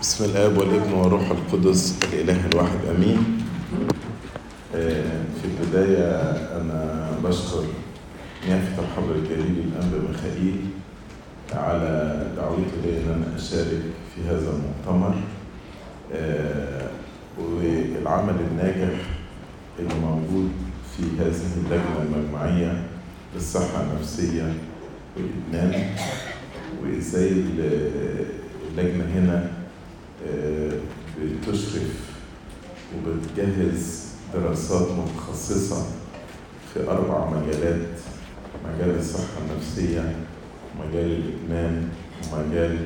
بسم الآب والابن والروح القدس الإله الواحد أمين. آه، في البداية أنا بشكر نيافة الحضر الجليل الأنبا ميخائيل على دعوته لي أن أنا أشارك في هذا المؤتمر. آه، والعمل الناجح اللي موجود في هذه اللجنة المجمعية للصحة النفسية والإدمان وإزاي اللجنة هنا بتشرف وبتجهز دراسات متخصصة في أربع مجالات مجال الصحة النفسية مجال الإدمان ومجال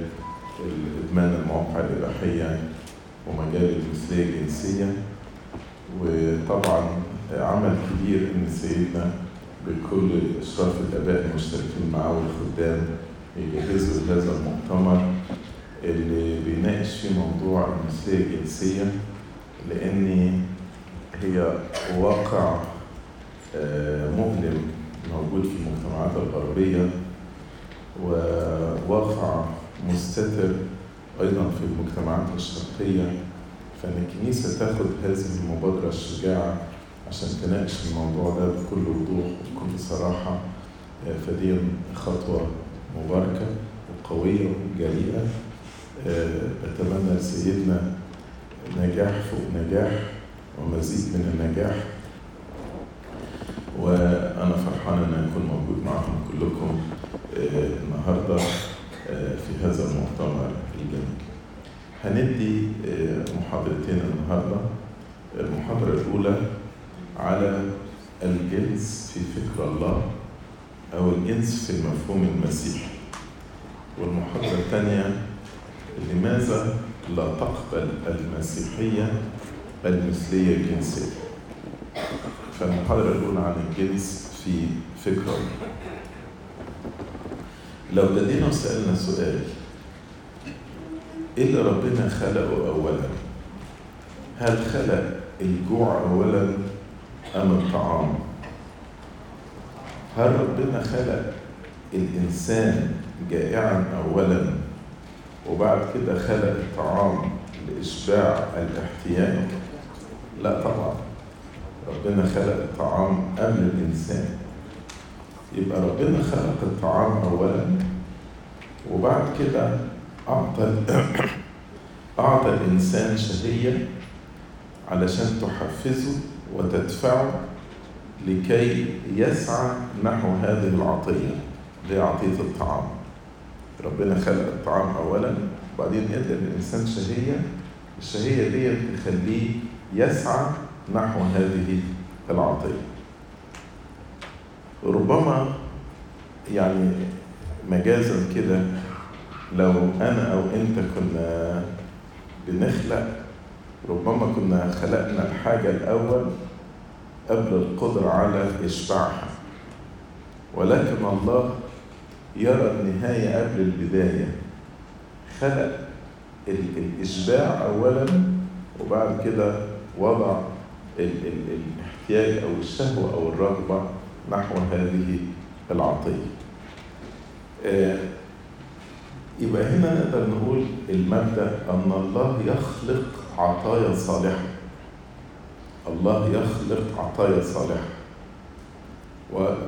إدمان المواقع الإباحية ومجال المثلية الجنسية وطبعا عمل كبير إن سيدنا بكل إشراف الآباء المشتركين معاه والخدام يجهزوا لهذا المؤتمر اللي بيناقش فيه موضوع المثلية الجنسية لأن هي واقع آه، مؤلم موجود في المجتمعات الغربية وواقع مستتر أيضا في المجتمعات الشرقية. فإن الكنيسة تاخد هذه المبادرة الشجاعة عشان تناقش الموضوع ده بكل وضوح وبكل صراحة آه، فدي خطوة مباركة وقوية وجريئة بتمنى لسيدنا نجاح فوق نجاح ومزيد من النجاح. وأنا فرحان أن أكون موجود معكم كلكم آه، النهاردة آه، في هذا المؤتمر الجميل. هندي آه، محاضرتين النهاردة. المحاضرة الأولى على الجنس في فكر الله أو الجنس في المفهوم المسيحي والمحاضرة الثانية لماذا لا تقبل المسيحية المثلية الجنسية؟ فالمحاضرة الأولى عن الجنس في فكرة. لو بدينا وسألنا سؤال إيه اللي ربنا خلقه أولا. هل خلق الجوع أولا أم الطعام؟ هل ربنا خلق الإنسان جائعا أولا وبعد كده خلق الطعام لإشباع الاحتياج لا طبعا. ربنا خلق الطعام قبل الإنسان. يبقى ربنا خلق الطعام أولا وبعد كده أعطى أعطى الإنسان شهية علشان تحفزه وتدفعه لكي يسعى نحو هذه العطية اللي هي عطية الطعام. ربنا خلق الطعام أولا وبعدين ادى للإنسان شهية الشهية دي تخليه يسعى نحو هذه العطية. ربما يعني مجازا كده لو أنا أو أنت كنا بنخلق ربما كنا خلقنا الحاجة الأول قبل القدرة على إشباعها. ولكن الله يرى النهاية قبل البداية. خلق ال- الإشباع أولا وبعد كده وضع ال- ال- الاحتياج أو الشهوة أو الرغبة نحو هذه العطية. آه، يبقى هنا نقدر نقول المبدأ أن الله يخلق عطايا صالحة. الله يخلق عطايا صالحة.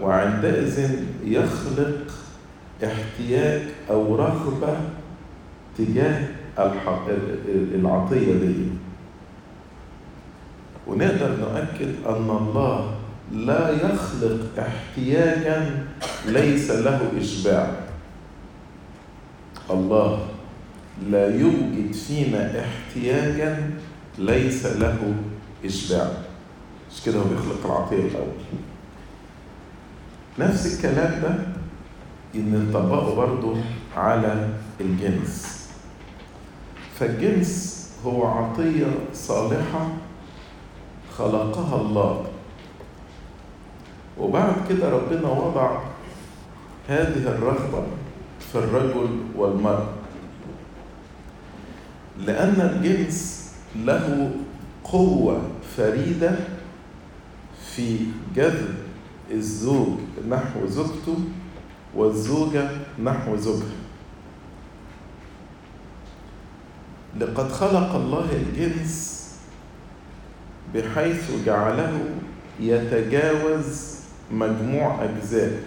وعندئذ يخلق احتياج أو رغبة تجاه العطية دي. ونقدر نؤكد أن الله لا يخلق احتياجا ليس له إشباع. الله لا يوجد فينا احتياجا ليس له إشباع. مش كده هو بيخلق العطية الأول. نفس الكلام ده إن نطبقه برضه على الجنس. فالجنس هو عطية صالحة خلقها الله. وبعد كده ربنا وضع هذه الرغبة في الرجل والمرأة. لأن الجنس له قوة فريدة في جذب الزوج. نحو زوجته والزوجة نحو زوجها. لقد خلق الله الجنس بحيث جعله يتجاوز مجموع أجزاء.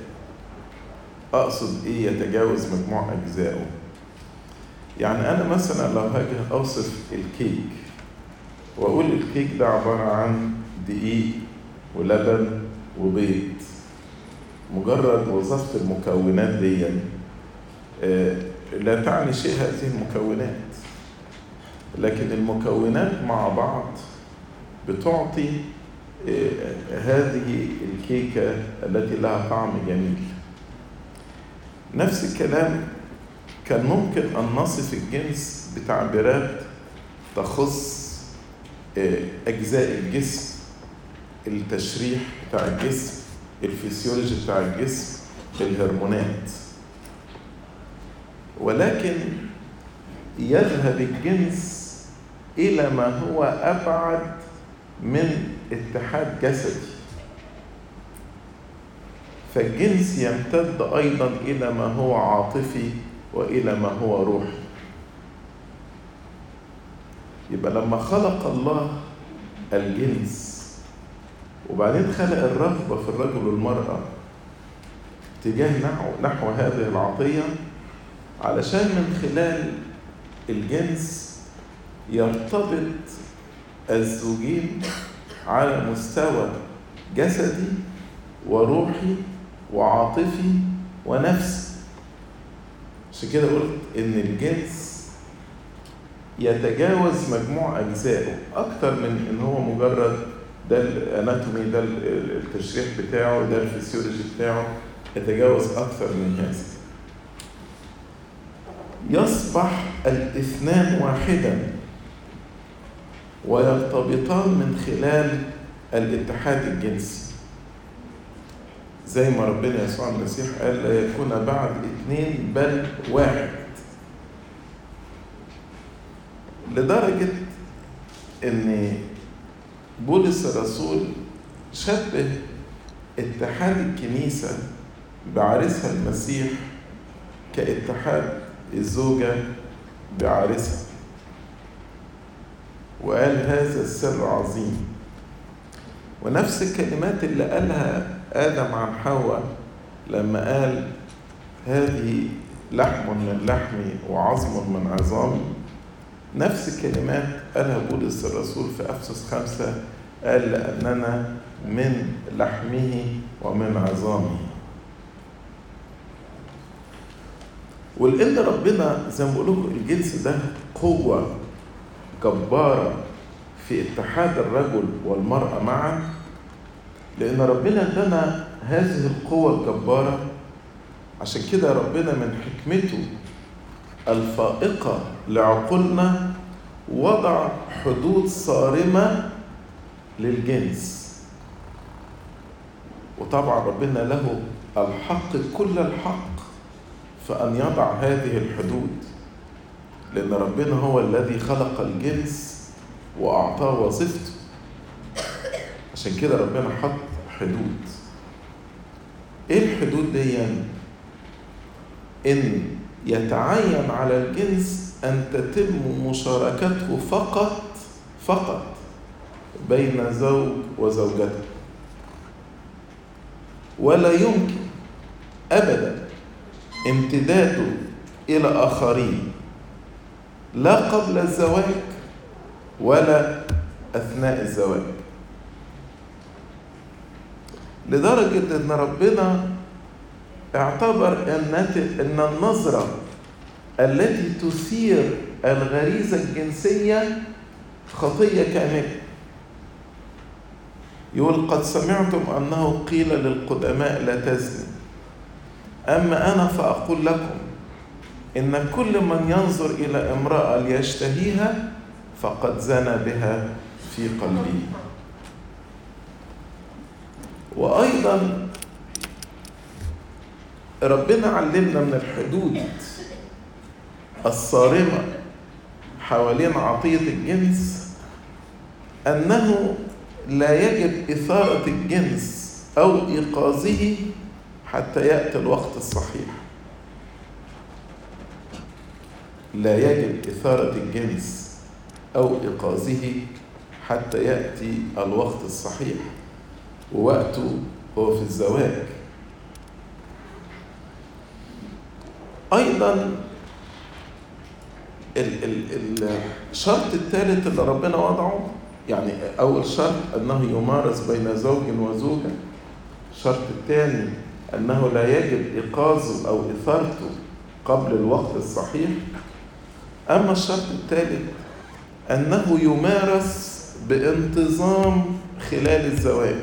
أقصد إيه يتجاوز مجموع أجزائه يعني أنا مثلا لو هاجي أوصف الكيك وأقول الكيك ده عبارة عن دقيق ولبن وبيض. مجرد وظيفة المكونات دي لا تعني شيء هذه المكونات. لكن المكونات مع بعض بتعطي هذه الكيكة التي لها طعم جميل. نفس الكلام كان ممكن أن نصف الجنس بتعبيرات تخص أجزاء الجسم التشريح بتاع الجسم. الفسيولوجي بتاع الجسم الهرمونات. ولكن يذهب الجنس إلى ما هو أبعد من اتحاد جسدي. فالجنس يمتد أيضا إلى ما هو عاطفي وإلى ما هو روحي. يبقى لما خلق الله الجنس وبعدين خلق الرغبة في الرجل والمرأة تجاه نحو, نحو هذه العطية علشان من خلال الجنس يرتبط الزوجين على مستوى جسدي وروحي وعاطفي ونفسي. عشان كده قلت إن الجنس يتجاوز مجموع أجزائه أكتر من إن هو مجرد ده ال anatomy ده التشريح بتاعه ده الفسيولوجي بتاعه يتجاوز أكثر من هذا. يصبح الاثنان واحدا ويرتبطان من خلال الاتحاد الجنسي. زي ما ربنا يسوع المسيح قال لا يكون بعد اثنين بل واحد. لدرجة إن بولس الرسول شبه اتحاد الكنيسة بعرسها المسيح كاتحاد الزوجة بعرسها وقال هذا السر عظيم. ونفس الكلمات اللي قالها آدم عن حواء لما قال هذه لحم من لحمي وعظم من عظامي نفس الكلمات قالها بولس الرسول في أفسس خمسة قال لأننا من لحمه ومن عظامه. ولأن ربنا زي ما بقول لكم الجنس ده قوة جبارة في اتحاد الرجل والمرأة معا لأن ربنا ادانا هذه القوة الجبارة. عشان كده ربنا من حكمته الفائقة لعقولنا وضع حدود صارمة للجنس. وطبعا ربنا له الحق كل الحق فأن يضع هذه الحدود لأن ربنا هو الذي خلق الجنس وأعطاه وظيفته عشان كده ربنا حط حدود. إيه الحدود دي يعني؟ إن يتعين على الجنس أن تتم مشاركته فقط فقط بين زوج وزوجته. ولا يمكن ابدا امتداده إلى آخرين لا قبل الزواج ولا أثناء الزواج. لدرجة إن ربنا اعتبر أن أن النظرة التي تثير الغريزة الجنسية خطية كاملة. يقول قد سمعتم أنه قيل للقدماء لا تزني. أما أنا فأقول لكم إن كل من ينظر إلى امرأة ليشتهيها فقد زنى بها في قلبه. وأيضا ربنا علمنا من الحدود الصارمة حوالين عطية الجنس أنه لا يجب إثارة الجنس أو إيقاظه حتى يأتي الوقت الصحيح. لا يجب إثارة الجنس أو إيقاظه حتى يأتي الوقت الصحيح. ووقته هو في الزواج. أيضا الشرط الثالث اللي ربنا وضعه يعني أول شرط أنه يمارس بين زوج وزوجة. الشرط الثاني أنه لا يجب إيقاظه أو إثارته قبل الوقت الصحيح. أما الشرط الثالث أنه يمارس بانتظام خلال الزواج.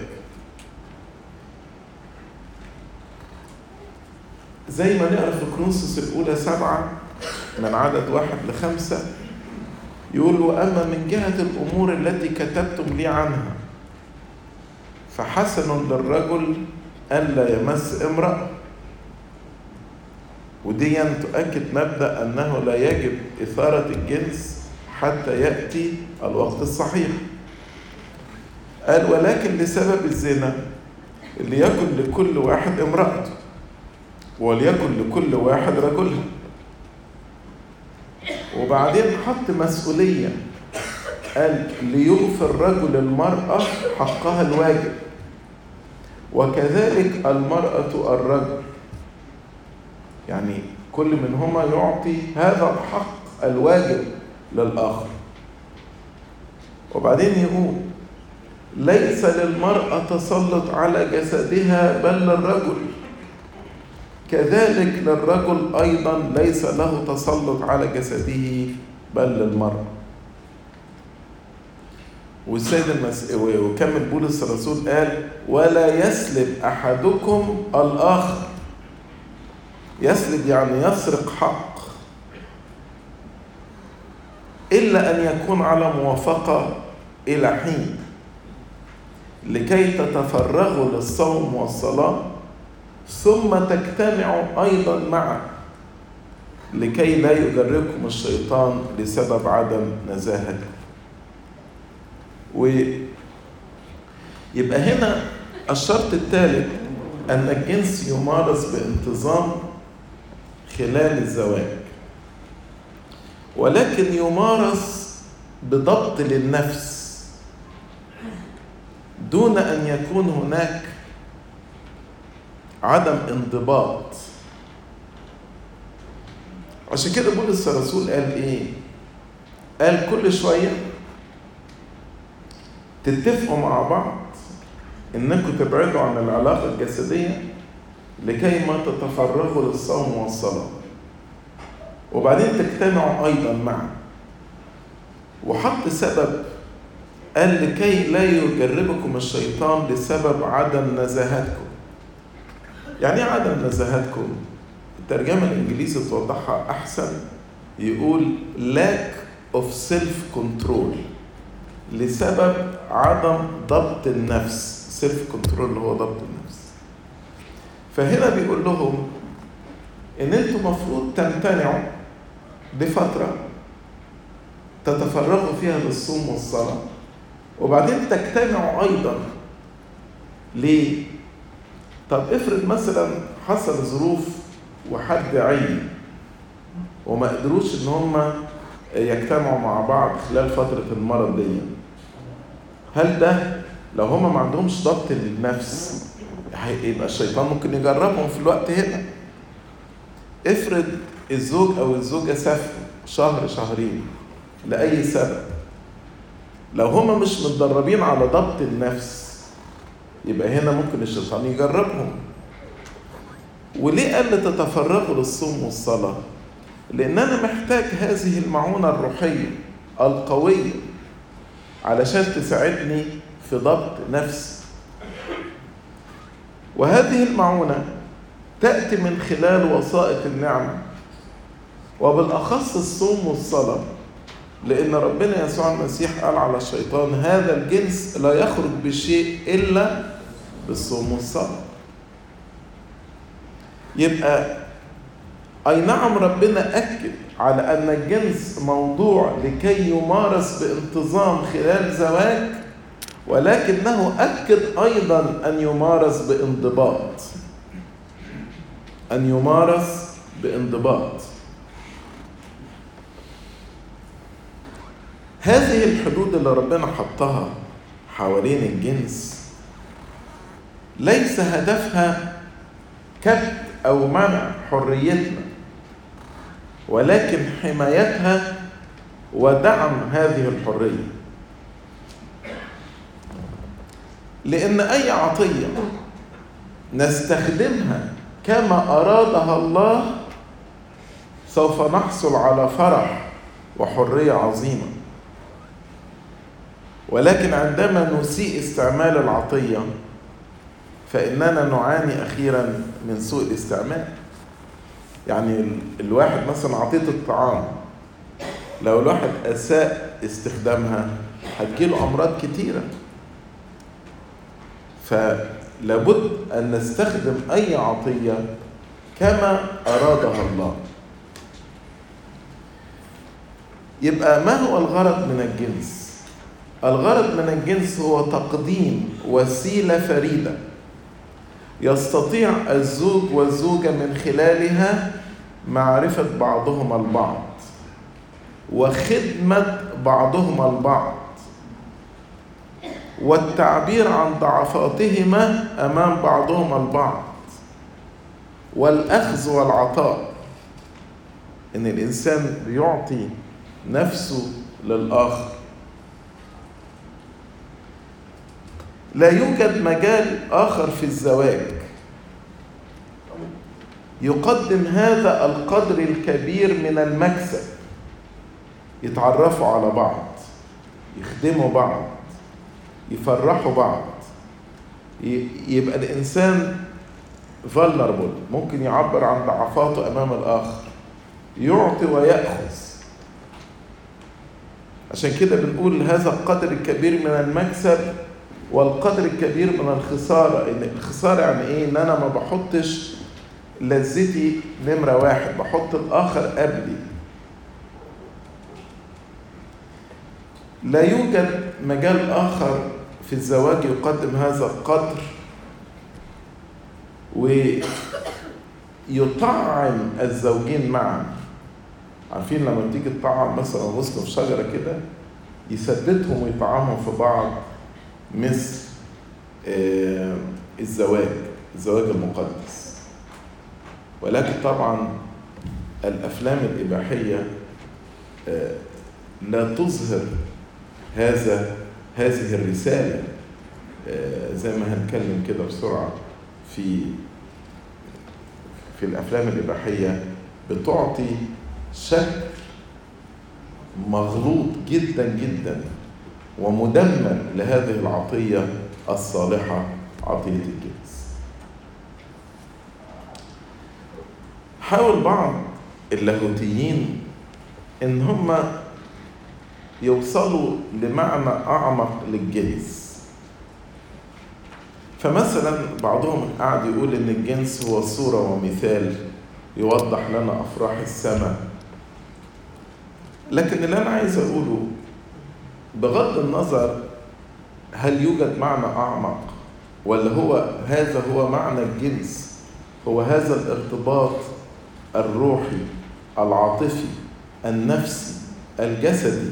زي ما نقرا في كرونسوس الأولى سبعة من عدد واحد لخمسة يقول أما من جهة الأمور التي كتبتم لي عنها فحسن للرجل ألا يمس امرأة. ودي تؤكد مبدأ أنه لا يجب إثارة الجنس حتى يأتي الوقت الصحيح. قال ولكن لسبب الزنا ليكن لكل واحد امرأته. وليكن لكل واحد رجلها وبعدين حط مسؤولية. قال ليوفي الرجل المرأة حقها الواجب. وكذلك المرأة الرجل. يعني كل منهما يعطي هذا الحق الواجب للآخر. وبعدين يقول ليس للمرأة تسلط على جسدها بل للرجل. كذلك للرجل أيضا ليس له تسلط على جسده بل للمرأة والسيد المس... وكمل بولس الرسول قال ولا يسلب أحدكم الآخر. يسلب يعني يسرق حق. إلا أن يكون على موافقة إلى حين لكي تتفرغوا للصوم والصلاة ثم تجتمعوا أيضا معا لكي لا يجربكم الشيطان لسبب عدم نزاهتكم ويبقى هنا الشرط الثالث أن الجنس يمارس بانتظام خلال الزواج. ولكن يمارس بضبط للنفس دون أن يكون هناك عدم انضباط. عشان كده بولس الرسول قال إيه؟ قال كل شوية تتفقوا مع بعض إنكم تبعدوا عن العلاقة الجسدية لكي ما تتفرغوا للصوم والصلاة. وبعدين تجتمعوا أيضا معا. وحط سبب. قال لكي لا يجربكم الشيطان لسبب عدم نزاهتكم. يعني إيه عدم نزاهتكم. الترجمة الإنجليزي توضحها أحسن. يقول lack of self control لسبب عدم ضبط النفس. self control اللي هو ضبط النفس. فهنا بيقول لهم إن أنتم مفروض تمتنعوا لفترة تتفرغوا فيها للصوم والصلاة وبعدين تجتمعوا أيضا. ليه؟ طب افرض مثلا حصل ظروف وحد عين وما قدروش إن هم يجتمعوا مع بعض خلال فترة المرض دي هل ده لو هم ما عندهمش ضبط للنفس يبقى الشيطان ممكن يجربهم في الوقت هنا. افرض الزوج أو الزوجة سافروا شهر شهرين لأي سبب لو هم مش متدربين على ضبط النفس يبقى هنا ممكن الشيطان يجربهم. وليه قال تتفرغوا للصوم والصلاة؟ لأن أنا محتاج هذه المعونة الروحية القوية علشان تساعدني في ضبط نفسي. وهذه المعونة تأتي من خلال وسائط النعمة وبالأخص الصوم والصلاة لأن ربنا يسوع المسيح قال على الشيطان هذا الجنس لا يخرج بشيء إلا بالصوم والصلاة يبقى أي نعم ربنا أكد على أن الجنس موضوع لكي يمارس بانتظام خلال زواج ولكنه أكد أيضا أن يمارس بانضباط. أن يمارس بانضباط. هذه الحدود اللي ربنا حطها حوالين الجنس ليس هدفها كبت أو منع حريتنا ولكن حمايتها ودعم هذه الحرية. لأن أي عطية نستخدمها كما أرادها الله سوف نحصل على فرح وحرية عظيمة. ولكن عندما نسيء استعمال العطية فاننا نعاني أخيرا من سوء الاستعمال. يعني الواحد مثلا عطيته الطعام. لو الواحد أساء استخدامها هتجيله أمراض كتيرة. فلابد أن نستخدم أي عطية كما ارادها الله. يبقى ما هو الغرض من الجنس؟ الغرض من الجنس هو تقديم وسيلة فريدة. يستطيع الزوج والزوجة من خلالها معرفة بعضهما البعض وخدمة بعضهما البعض والتعبير عن ضعفاتهما أمام بعضهما البعض والأخذ والعطاء. إن الإنسان يعطي نفسه للآخر. لا يوجد مجال آخر في الزواج. يقدم هذا القدر الكبير من المكسب. يتعرفوا على بعض يخدموا بعض يفرحوا بعض. يبقى الإنسان vulnerable ممكن يعبر عن ضعفاته أمام الآخر. يعطي ويأخذ. عشان كده بنقول هذا القدر الكبير من المكسب والقدر الكبير من الخسارة ان الخسارة يعني إيه؟ إن أنا ما بحطش لذتي نمرة واحد بحط الآخر قبلي. لا يوجد مجال آخر في الزواج يقدم هذا القدر ويطعم الزوجين معا. عارفين لما تيجي تطعم مثلا غصن في شجره كده يثبتهم ويطعمهم في بعض. مثل آه الزواج الزواج المقدس. ولكن طبعا الأفلام الإباحية آه لا تظهر هذا هذه الرسالة زي ما هنتكلم كده بسرعة في في الأفلام الإباحية بتعطي شكل مغلوط جدا جدا. ومدمر لهذه العطية الصالحة عطية الجنس. حاول بعض اللاهوتيين إن هم يوصلوا لمعنى أعمق للجنس. فمثلا بعضهم قاعد يقول إن الجنس هو صورة ومثال يوضح لنا أفراح السماء. لكن اللي أنا عايز أقوله بغض النظر هل يوجد معنى أعمق ولا هو هذا هو معنى الجنس هو هذا الارتباط الروحي العاطفي النفسي الجسدي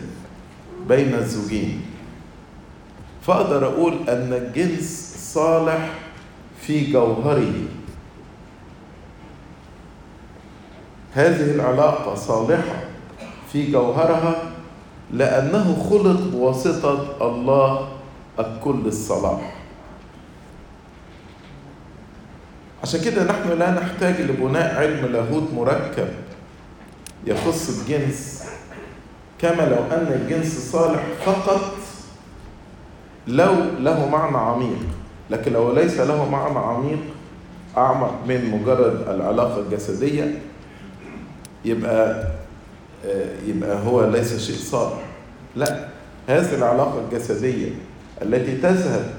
بين الزوجين. فأقدر أقول أن الجنس صالح في جوهره. هذه العلاقة صالحة في جوهرها لأنه خلق بواسطة الله الكل الصلاح. عشان كده نحن لا نحتاج لبناء علم لاهوت مركب يخص الجنس كما لو أن الجنس صالح فقط لو له معنى عميق. لكن لو ليس له معنى عميق أعمق من مجرد العلاقة الجسدية يبقى يبقى هو ليس شيء صالح. لا هذه العلاقة الجسدية التي تذهب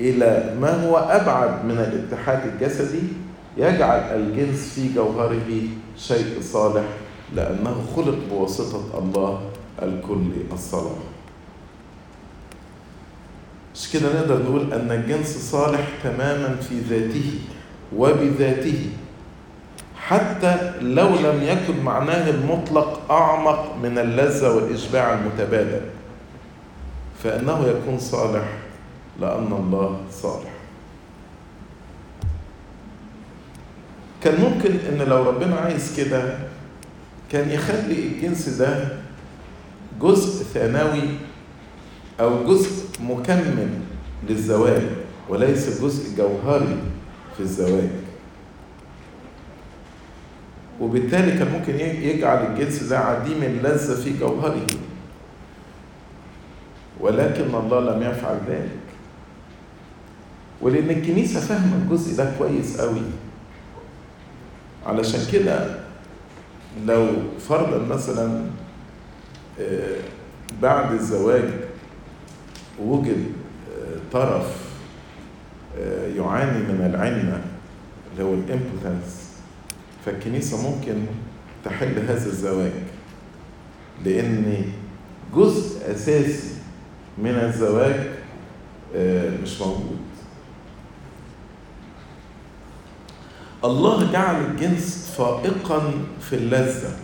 إلى ما هو أبعد من الاتحاد الجسدي يجعل الجنس في جوهره شيء صالح لأنه خلق بواسطة الله الكل الصلاح مش كده نقدر نقول أن الجنس صالح تماما في ذاته وبذاته؟ حتى لو لم يكن معناه المطلق أعمق من اللذة والإشباع المتبادل. فإنه يكون صالح لأن الله صالح. كان ممكن إن لو ربنا عايز كده كان يخلي الجنس ده جزء ثانوي أو جزء مكمل للزواج وليس جزء جوهري في الزواج وبالتالي كان ممكن يجعل الجنس ده عديم اللذة في جوهره. ولكن الله لم يفعل ذلك. ولأن الكنيسة فاهمة الجزء ده كويس قوي. علشان كده لو فرضا مثلا بعد الزواج وجد طرف يعاني من العنة اللي هو الامبوتنس فالكنيسة ممكن تحل هذا الزواج لأن جزء أساسي من الزواج مش موجود. الله جعل الجنس فائقا في اللذة.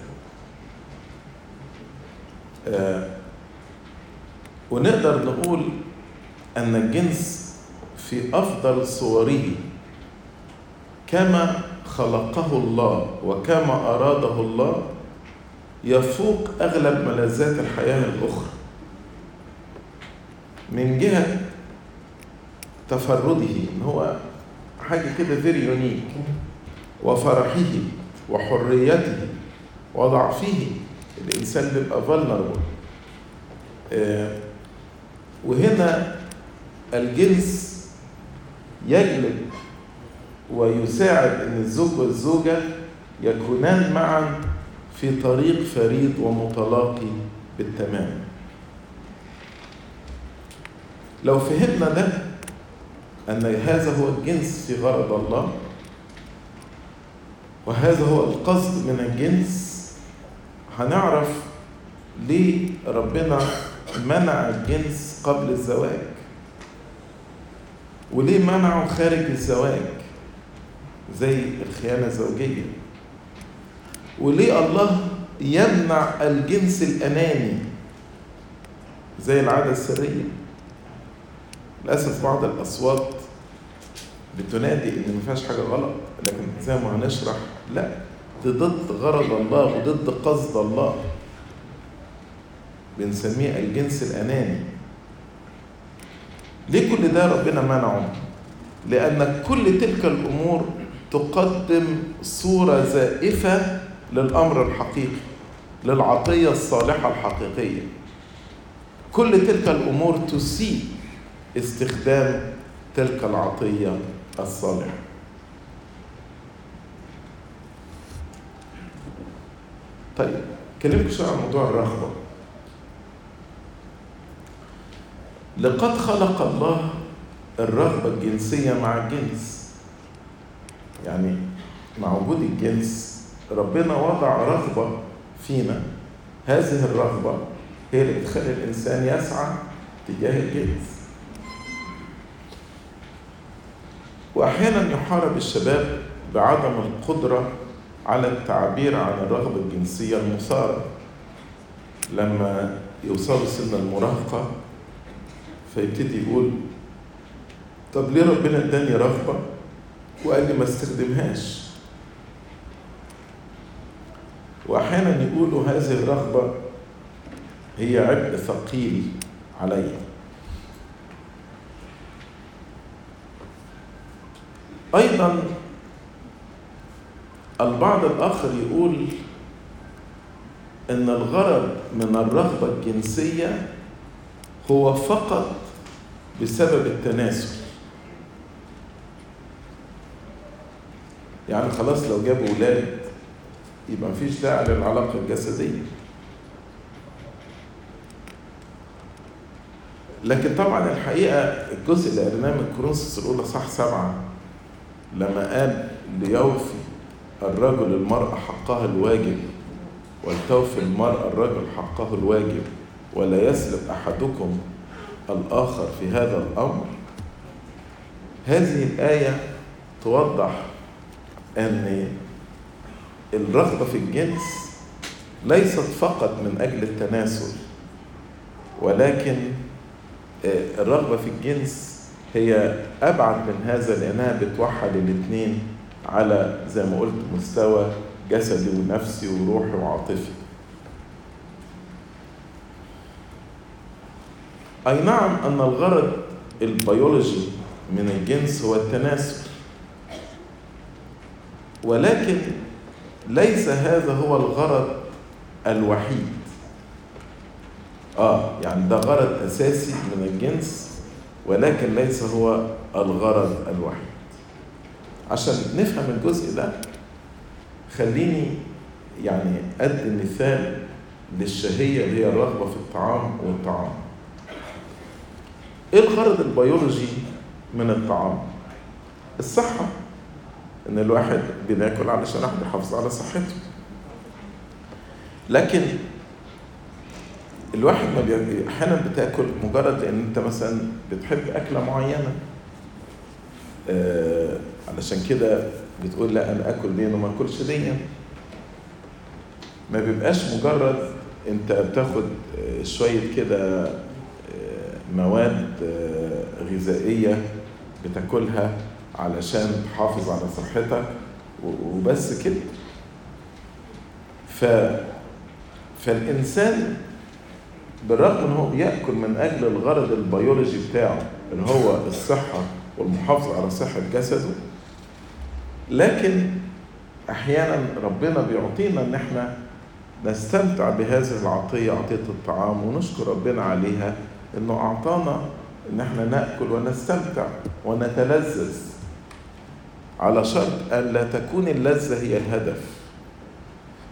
ونقدر نقول أن الجنس في أفضل صوره كما خلقه الله وكما أراده الله يفوق أغلب ملذات الحياة الأخرى. من جهة تفرده إن هو حاجة كده very unique وفرحه وحريته وضعفه الإنسان بيبقى vulnerable. آه وهنا الجنس يجلب ويساعد إن الزوج والزوجة يكونان معا في طريق فريد ومتلاقي بالتمام. لو فهمنا ده أن هذا هو الجنس في غرض الله وهذا هو القصد من الجنس هنعرف ليه ربنا منع الجنس قبل الزواج؟ وليه منعه خارج الزواج؟ زي الخيانة الزوجية. وليه الله يمنع الجنس الأناني زي العادة السرية؟ للأسف بعض الأصوات بتنادي إن ما فيهاش حاجة غلط لكن زي ما هنشرح لا دي ضد غرض الله وضد قصد الله. بنسميه الجنس الأناني ليه كل ده ربنا منعه؟ لأن كل تلك الأمور تقدم صورة زائفة للأمر الحقيقي للعطية الصالحة الحقيقية. كل تلك الأمور تسيء استخدام تلك العطية الصالحة. طيب كلمك شوية عن موضوع الرغبة. لقد خلق الله الرغبة الجنسية مع الجنس يعني مع وجود الجنس ربنا وضع رغبة فينا. هذه الرغبة هي اللي بتخلي الإنسان يسعى تجاه الجنس. وأحيانا يحارب الشباب بعدم القدرة على التعبير عن الرغبة الجنسية المثارة. لما يوصلوا سن المراهقة فيبتدي يقول طب ليه ربنا اداني رغبة وقال لي ما استخدمهاش. وأحيانا يقولوا هذه الرغبة هي عبء ثقيل علي. أيضا البعض الآخر يقول إن الغرض من الرغبة الجنسية هو فقط بسبب التناسل. يعني خلاص لو جابوا ولاد يبقى مفيش داعي للعلاقة الجسدية. لكن طبعا الحقيقة الجزء اللي قريناه من كورنثوس الأولى صح سبعة لما قال ليوفي الرجل المرأة حقها الواجب ولتوفي المرأة الرجل حقه الواجب ولا يسلب أحدكم الآخر في هذا الأمر؟ هذه الآية توضح أن الرغبة في الجنس ليست فقط من أجل التناسل ولكن الرغبة في الجنس هي أبعد من هذا لأنها بتوحد الاثنين على زي ما قلت مستوى جسدي ونفسي وروحي وعاطفي أي نعم أن الغرض البيولوجي من الجنس هو التناسل. ولكن ليس هذا هو الغرض الوحيد. آه يعني ده غرض أساسي من الجنس ولكن ليس هو الغرض الوحيد. عشان نفهم الجزء ده خليني يعني أدي مثال للشهية اللي هي الرغبة في الطعام والطعام. إيه الغرض البيولوجي من الطعام؟ الصحة. إن الواحد بناكل علشان الواحد يحافظ على صحته لكن الواحد ما. أحيانا بتاكل مجرد لأن أنت مثلا بتحب أكلة معينة آه علشان كده بتقول لأ أنا آكل دي وما آكلش دي ما بيبقاش مجرد أنت بتاخد شوية كده مواد غذائية بتاكلها علشان تحافظ على صحتك وبس كده. ف فالإنسان بالرغم إن هو بيأكل من أجل الغرض البيولوجي بتاعه اللي هو الصحة والمحافظة على صحة جسده لكن أحيانا ربنا بيعطينا إن إحنا نستمتع بهذه العطية عطية الطعام ونشكر ربنا عليها إنه أعطانا إن إحنا نأكل ونستمتع ونتلذذ. على شرط أن لا تكون اللذة هي الهدف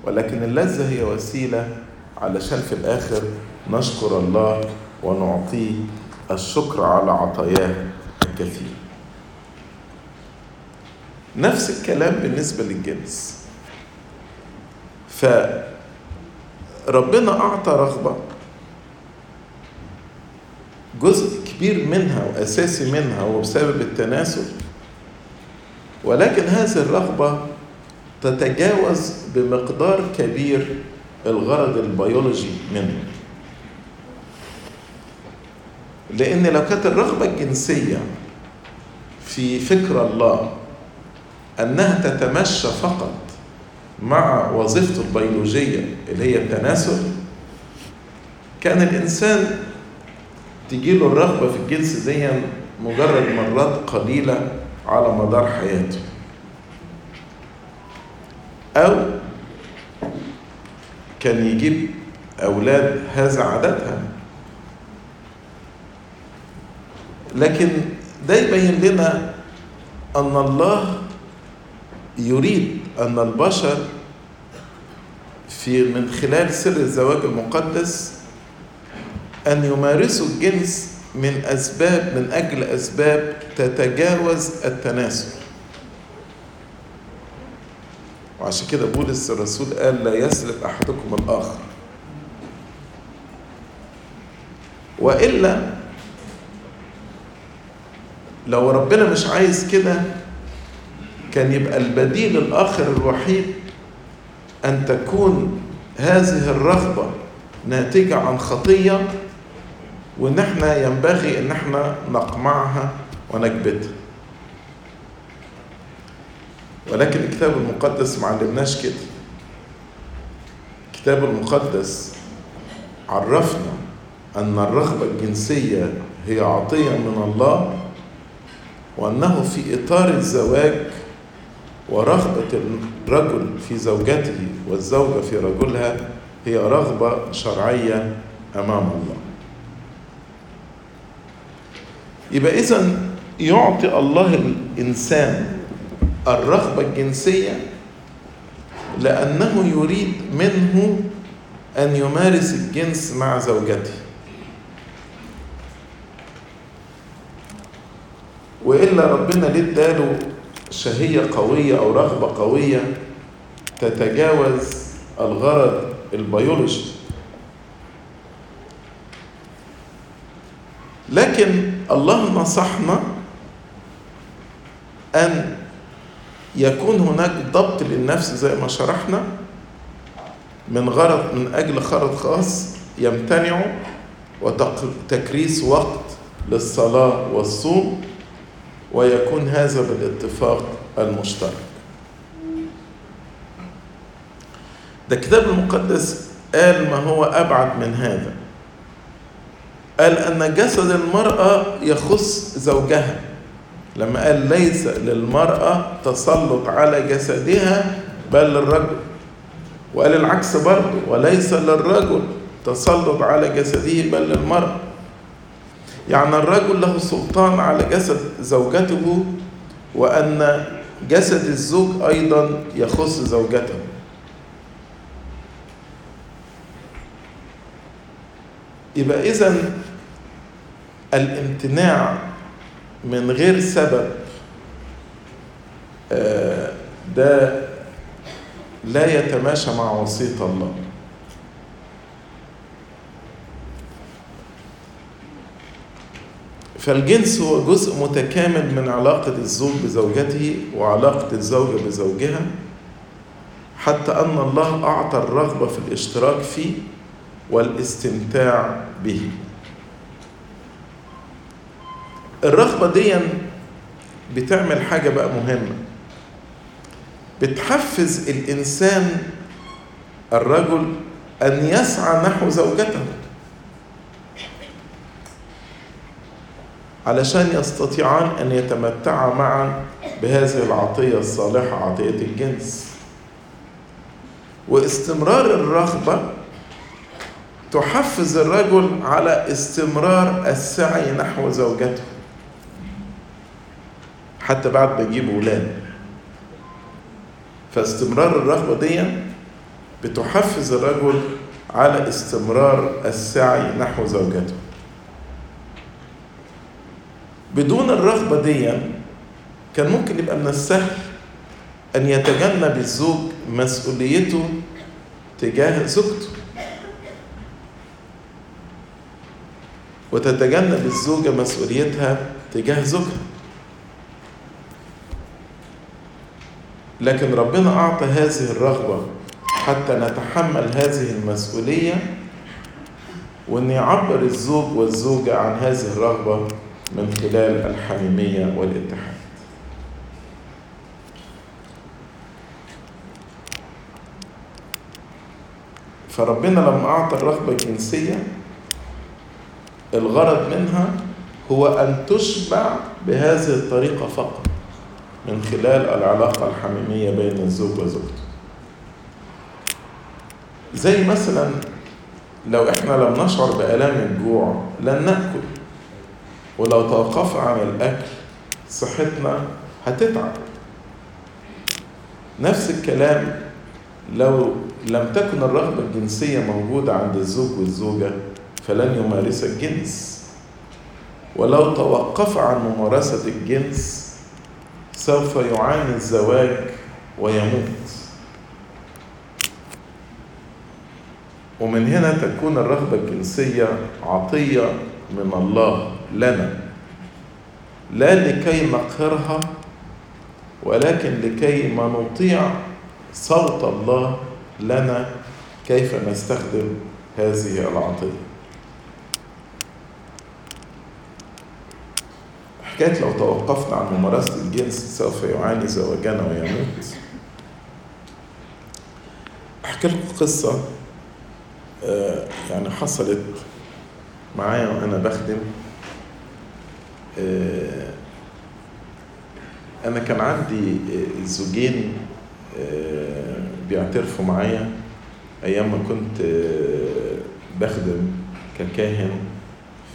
ولكن اللذة هي وسيلة علشان في الآخر. نشكر الله ونعطيه الشكر على عطاياه الكثير. نفس الكلام بالنسبة للجنس. فربنا أعطى رغبة جزء كبير منها وأساسي منها هو بسبب التناسل ولكن هذه الرغبة تتجاوز بمقدار كبير الغرض البيولوجي منه. لأن لو كانت الرغبة الجنسية في فكر الله أنها تتمشى فقط مع وظيفته البيولوجية اللي هي التناسل كان الإنسان تجيله الرغبة في الجنس دي مجرد مرات قليلة على مدار حياته. أو كان يجيب أولاد هذا عددها. لكن ده يبين لنا أن الله يريد أن البشر في من خلال سر الزواج المقدس أن يمارسوا الجنس من أسباب من أجل أسباب تتجاوز التناسل وعشان كده بولس الرسول قال لا يسلب أحدكم الآخر. وإلا لو ربنا مش عايز كده كان يبقى البديل الآخر الوحيد أن تكون هذه الرغبة ناتجة عن خطية وإن إحنا ينبغي إن إحنا نقمعها ونكبتها. ولكن الكتاب المقدس ما علمناش كده. الكتاب المقدس عرفنا أن الرغبة الجنسية هي عطية من الله وأنه في إطار الزواج ورغبة الرجل في زوجته والزوجة في رجلها هي رغبة شرعية أمام الله. يبقى إذا يعطي الله الإنسان الرغبة الجنسية لأنه يريد منه أن يمارس الجنس مع زوجته. وإلا ربنا ليه اداله شهية قوية أو رغبة قوية تتجاوز الغرض البيولوجي؟ لكن الله نصحنا أن يكون هناك ضبط للنفس زي ما شرحنا من غرض من أجل غرض خاص يمتنع وتكريس وقت للصلاة والصوم ويكون هذا بالاتفاق المشترك. ده الكتاب المقدس قال ما هو أبعد من هذا. قال أن جسد المرأة يخص زوجها. لما قال ليس للمرأة تسلط على جسدها بل للرجل. وقال العكس برضه وليس للرجل تسلط على جسده بل للمرأة. يعني الرجل له سلطان على جسد زوجته وأن جسد الزوج أيضا يخص زوجته. يبقى إذا الامتناع من غير سبب ده لا يتماشى مع وصية الله. فالجنس هو جزء متكامل من علاقة الزوج بزوجته وعلاقة الزوجة بزوجها حتى أن الله أعطى الرغبة في الاشتراك فيه والاستمتاع به. الرغبة دي بتعمل حاجة بقى مهمة. بتحفز الإنسان الرجل أن يسعى نحو زوجته. علشان يستطيعان أن يتمتعا معا بهذه العطية الصالحة عطية الجنس. واستمرار الرغبة تحفز الرجل على استمرار السعي نحو زوجته. حتى بعد ما يجيب ولاد فاستمرار الرغبة دي بتحفز الرجل على استمرار السعي نحو زوجته. بدون الرغبة دي كان ممكن يبقى من السهل أن يتجنب الزوج مسؤوليته تجاه زوجته. وتتجنب الزوجة مسؤوليتها تجاه زوجها. لكن ربنا أعطى هذه الرغبة حتى نتحمل هذه المسؤولية وأن يعبر الزوج والزوجة عن هذه الرغبة من خلال الحميمية والاتحاد. فربنا لما أعطى الرغبة الجنسية الغرض منها هو أن تشبع بهذه الطريقة فقط من خلال العلاقة الحميمية بين الزوج وزوجته. زي مثلا لو إحنا لم نشعر بآلام الجوع لن نأكل ولو توقف عن الأكل صحتنا هتتعب. نفس الكلام لو لم تكن الرغبة الجنسية موجودة عند الزوج والزوجة فلن يمارس الجنس ولو توقف عن ممارسة الجنس سوف يعاني الزواج ويموت. ومن هنا تكون الرغبة الجنسية عطية من الله لنا. لا لكي نقهرها ولكن لكي ما نطيع صوت الله لنا كيف نستخدم هذه العطية. حكاية لو توقفنا عن ممارسة الجنس سوف يعاني زواجنا ويموت. أحكي لكم قصة يعني حصلت معايا وأنا بخدم. أنا كان عندي زوجين بيعترفوا معايا. أيام ما كنت بخدم ككاهن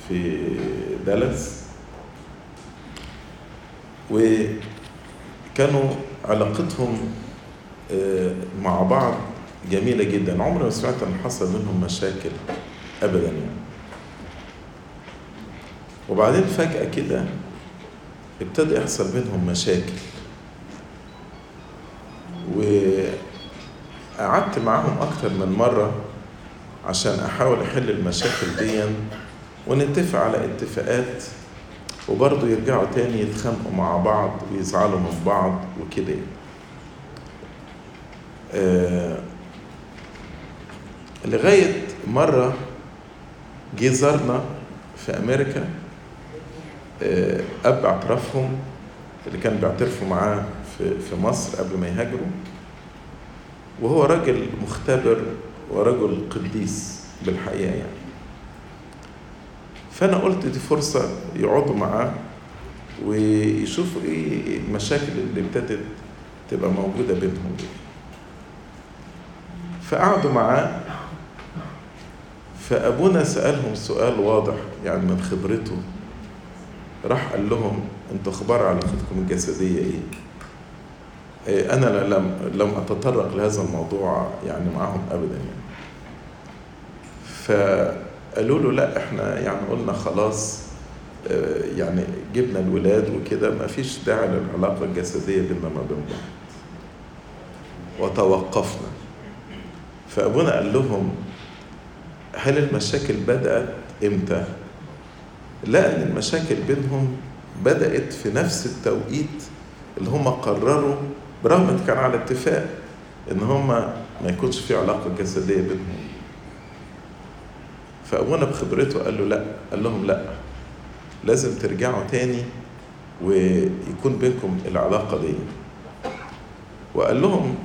في دالاس. وكانوا علاقتهم مع بعض جميلة جدا. عمري ما سمعت أن حصل منهم مشاكل أبدا يعني. وبعدين فجأة كده ابتدى يحصل بينهم مشاكل. وقعدت معاهم أكتر من مرة عشان أحاول أحل المشاكل دي ونتفق على اتفاقات وبرضه يرجعوا تاني يتخانقوا مع بعض ويزعلوا من بعض وكده آه لغاية مرة جه زارنا في أمريكا آه أب أعترافهم اللي كان بيعترفوا معاه في, في مصر قبل ما يهاجروا. وهو راجل مختبر ورجل قديس بالحقيقة يعني. فأنا قلت دي فرصة يقعدوا معاه ويشوفوا إيه المشاكل اللي ابتدت تبقى موجودة بينهم دي. فقعدوا معاه فأبونا سألهم سؤال واضح يعني من خبرته. راح قال لهم أنتوا أخبار علاقتكم الجسدية إيه؟ إيه أنا لم لم أتطرق لهذا الموضوع يعني معاهم ابدا يعني. فقالوا له لا إحنا يعني قلنا خلاص يعني جبنا الولاد وكده ما فيش داعي للعلاقة الجسدية بيننا ما بين بعض. وتوقفنا. فأبونا قال لهم هل المشاكل بدأت إمتى؟ لقى إن المشاكل بينهم بدأت في نفس التوقيت اللي هم قرروا برغم كان على اتفاق إن هم ما يكونش في علاقة جسدية بينهم. فأبونا بخبرته قال له لا قال لهم لا لازم ترجعوا تاني ويكون بينكم العلاقة دي. وقال لهم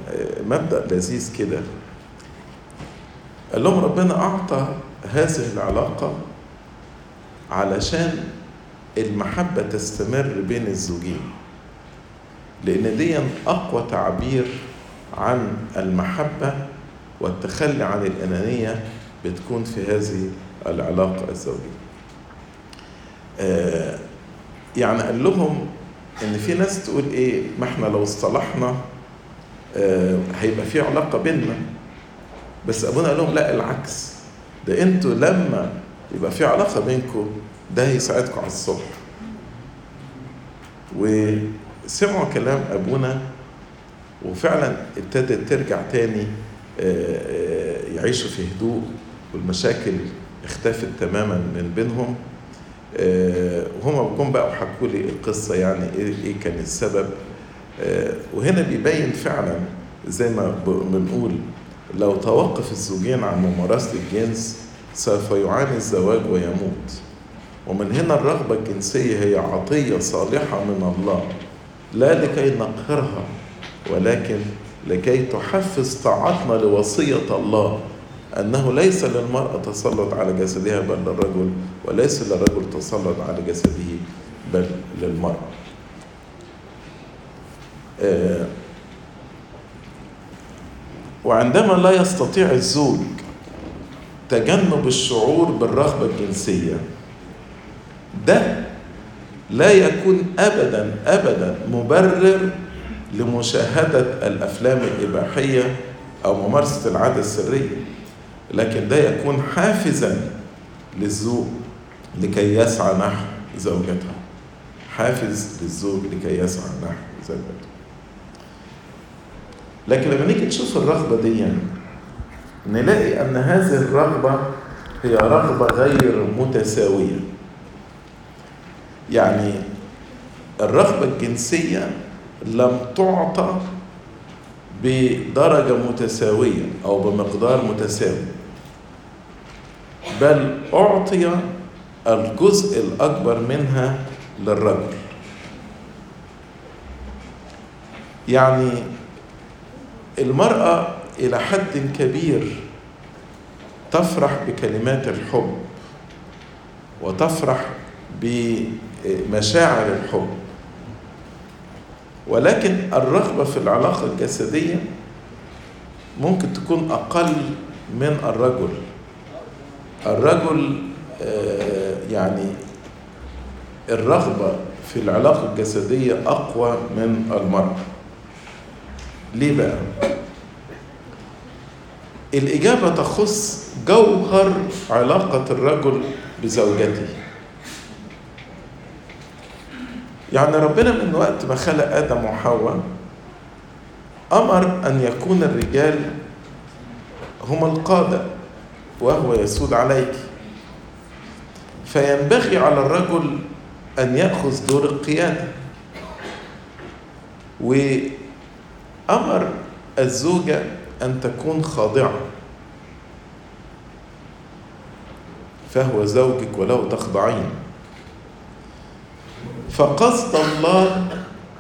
مبدأ لذيذ كده. قال لهم ربنا أعطى هذه العلاقة علشان المحبة تستمر بين الزوجين لأن دي أقوى تعبير عن المحبة والتخلي عن الأنانية بتكون في هذه العلاقة الزوجية. آه يعني قال لهم إن في ناس تقول إيه ما إحنا لو اصطلحنا آه هيبقى في علاقة بيننا. بس أبونا قال لهم لا العكس. ده أنتوا لما يبقى في علاقة بينكم ده هيساعدكم على الصلح. وسمعوا كلام أبونا وفعلا ابتدت ترجع تاني آه يعيشوا في هدوء. والمشاكل اختفت تماما من بينهم. وهم جم بقى وحكوا لي القصة يعني إيه كان السبب. وهنا بيبين فعلا زي ما بنقول لو توقف الزوجين عن ممارسة الجنس سوف يعاني الزواج ويموت. ومن هنا الرغبة الجنسية هي عطية صالحة من الله لا لكي نقهرها ولكن لكي تحفز طاعتنا لوصية الله. أنه ليس للمرأة تسلط على جسدها بل للرجل وليس للرجل تسلط على جسده بل للمرأة. آه وعندما لا يستطيع الزوج تجنب الشعور بالرغبة الجنسية ده لا يكون أبدا أبدا مبرر لمشاهدة الأفلام الإباحية أو ممارسة العادة السرية. لكن ده يكون حافزا للزوج لكي يسعى نحو زوجته. حافز للزوج لكي يسعى نحو زوجته. لكن لما نيجي نشوف الرغبة دي يعني نلاقي أن هذه الرغبة هي رغبة غير متساوية. يعني الرغبة الجنسية لم تعطى بدرجة متساوية أو بمقدار متساوي. بل أعطي الجزء الأكبر منها للرجل. يعني المرأة إلى حد كبير تفرح بكلمات الحب وتفرح بمشاعر الحب. ولكن الرغبة في العلاقة الجسدية ممكن تكون أقل من الرجل. الرجل يعني الرغبة في العلاقة الجسدية أقوى من المرأة ليه بقى؟ الإجابة تخص جوهر علاقة الرجل بزوجته. يعني ربنا من وقت ما خلق آدم وحواء أمر أن يكون الرجال هم القادة. وهو يسود عليك. فينبغي على الرجل أن يأخذ دور القيادة. وأمر الزوجة أن تكون خاضعة. فهو زوجك وله تخضعين فقصد الله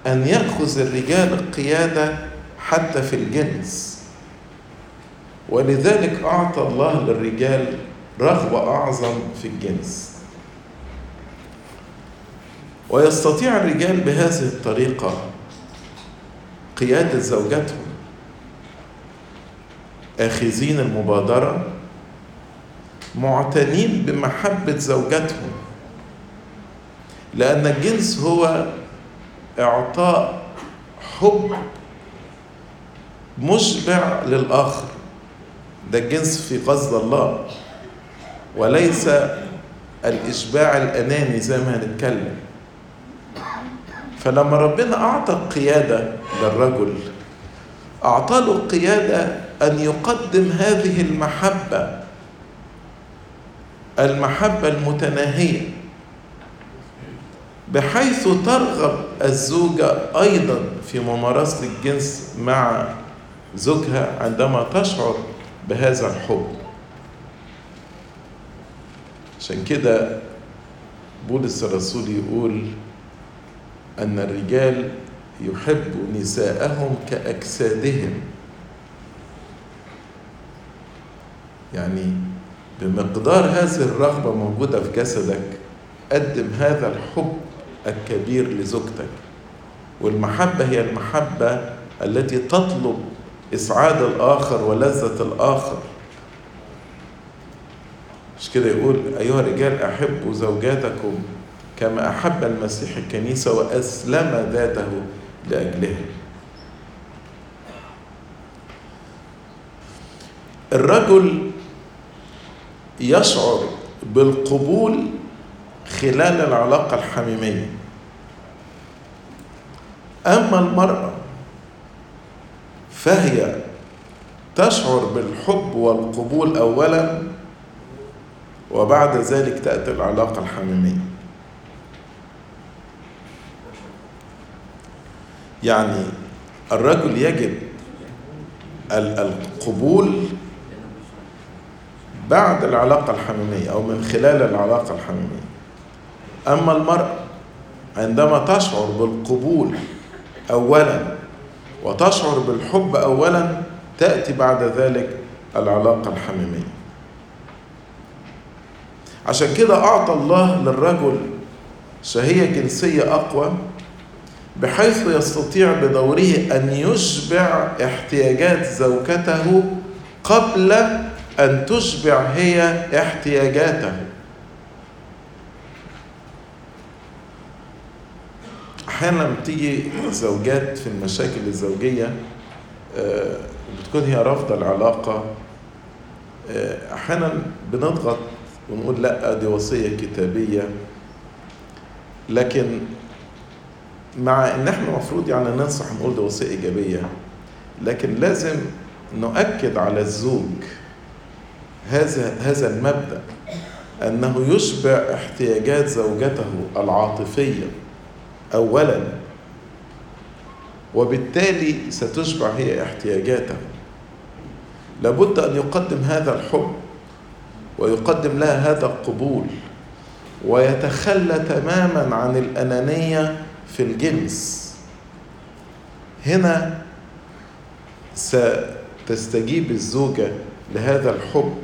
أن يأخذ الرجال القيادة حتى في الجنس. ولذلك أعطى الله للرجال رغبة أعظم في الجنس. ويستطيع الرجال بهذه الطريقة قيادة زوجاتهم آخذين المبادرة معتنين بمحبة زوجاتهم لأن الجنس هو إعطاء حب مشبع للآخر. ده الجنس في قصد الله. وليس الإشباع الأناني زي ما هنتكلم. فلما ربنا أعطى القيادة للرجل أعطى له القيادة أن يقدم هذه المحبة المحبة المتناهية بحيث ترغب الزوجة أيضا في ممارسة الجنس مع زوجها عندما تشعر بهذا الحب. عشان كده بولس الرسول يقول أن الرجال يحبوا نساءهم كأجسادهم. يعني بمقدار هذه الرغبة موجودة في جسدك قدم هذا الحب الكبير لزوجتك. والمحبة هي المحبة التي تطلب إسعاد الآخر ولذة الآخر. مش كده يقول أيها الرجال أحبوا زوجاتكم كما أحب المسيح الكنيسة وأسلم ذاته لأجلها. الرجل يشعر بالقبول خلال العلاقة الحميمية. أما المرأة فهي تشعر بالحب والقبول أولا وبعد ذلك تأتي العلاقة الحميمية. يعني الرجل يجد القبول بعد العلاقة الحميمية أو من خلال العلاقة الحميمية. أما المرأة عندما تشعر بالقبول أولا وتشعر بالحب أولا تأتي بعد ذلك العلاقة الحميمية. عشان كده أعطى الله للرجل شهية جنسية أقوى بحيث يستطيع بدوره أن يشبع احتياجات زوجته قبل أن تشبع هي احتياجاته. أحيانا بتيجي زوجات في المشاكل الزوجية بتكون هي رافضة العلاقة أحيانا بنضغط ونقول لأ دي وصية كتابية. لكن مع إن إحنا المفروض يعني ننصح نقول دي وصية إيجابية لكن لازم نؤكد على الزوج هذا هذا المبدأ أنه يشبع احتياجات زوجته العاطفية. أولا. وبالتالي ستشبع هي احتياجاته لابد أن يقدم هذا الحب ويقدم لها هذا القبول ويتخلى تماما عن الأنانية في الجنس. هنا ستستجيب الزوجة لهذا الحب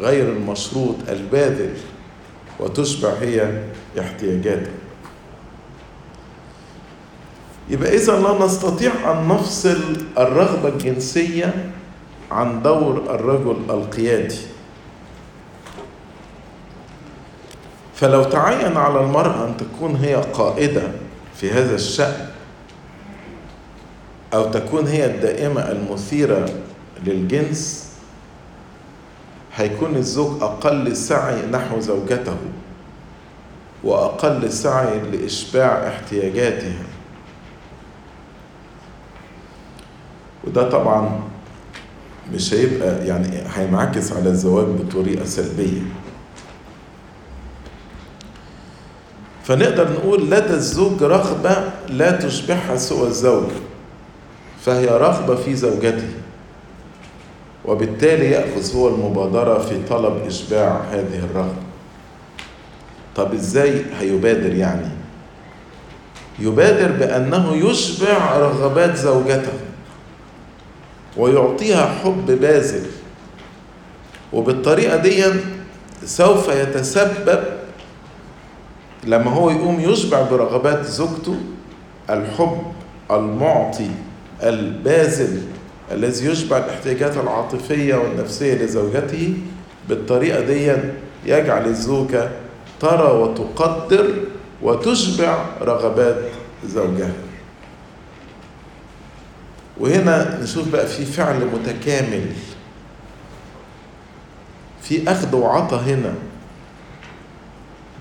غير المشروط الباذل وتشبع هي احتياجاتها. يبقى إذا لا نستطيع أن نفصل الرغبة الجنسية عن دور الرجل القيادي. فلو تعين على المرأة أن تكون هي قائدة في هذا الشأن أو تكون هي الدائمة المثيرة للجنس هيكون الزوج أقل سعي نحو زوجته وأقل سعي لإشباع احتياجاتها وده طبعا مش هيبقى يعني هينعكس على الزواج بطريقة سلبية. فنقدر نقول لدى الزوج رغبة لا تشبعها سوى الزوجة فهي رغبة في زوجته وبالتالي يأخذ هو المبادرة في طلب إشباع هذه الرغبة. طب إزاي هيبادر يعني؟ يبادر بأنه يشبع رغبات زوجته. ويعطيها حب باذل وبالطريقة دي سوف يتسبب لما هو يقوم يشبع برغبات زوجته الحب المعطي الباذل الذي يشبع الاحتياجات العاطفية والنفسية لزوجته. بالطريقة دي يجعل الزوجة ترى وتقدر وتشبع رغبات زوجها. وهنا نشوف بقى في فعل متكامل. في أخذ وعطى هنا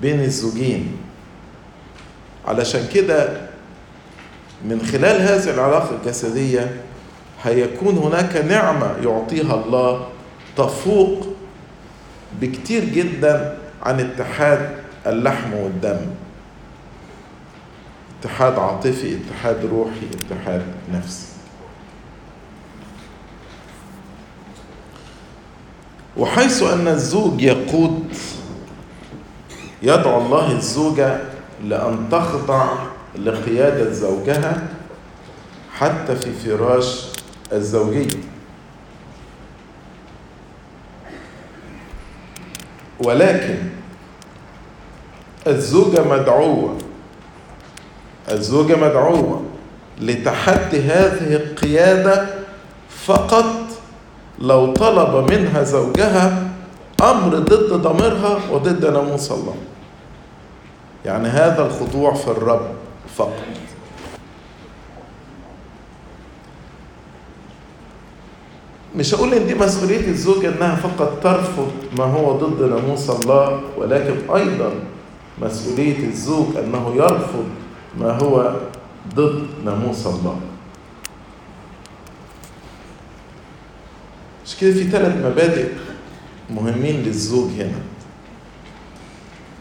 بين الزوجين. علشان كده من خلال هذه العلاقة الجسدية هيكون هناك نعمة يعطيها الله تفوق بكتير جدا عن اتحاد اللحم والدم. اتحاد عاطفي اتحاد روحي اتحاد نفسي. وحيث أن الزوج يقود يدعو الله الزوجه لأن تخضع لقيادة زوجها حتى في فراش الزوجية. ولكن الزوجه مدعوة الزوجه مدعوة لتحدي هذه القيادة فقط لو طلب منها زوجها أمر ضد ضميرها وضد ناموس الله. يعني هذا الخضوع في الرب فقط. مش هقول إن دي مسؤولية الزوجه إنها فقط ترفض ما هو ضد ناموس الله ولكن أيضا مسؤولية الزوج إنه يرفض ما هو ضد ناموس الله. مش كده في ثلاث مبادئ مهمين للزوج هنا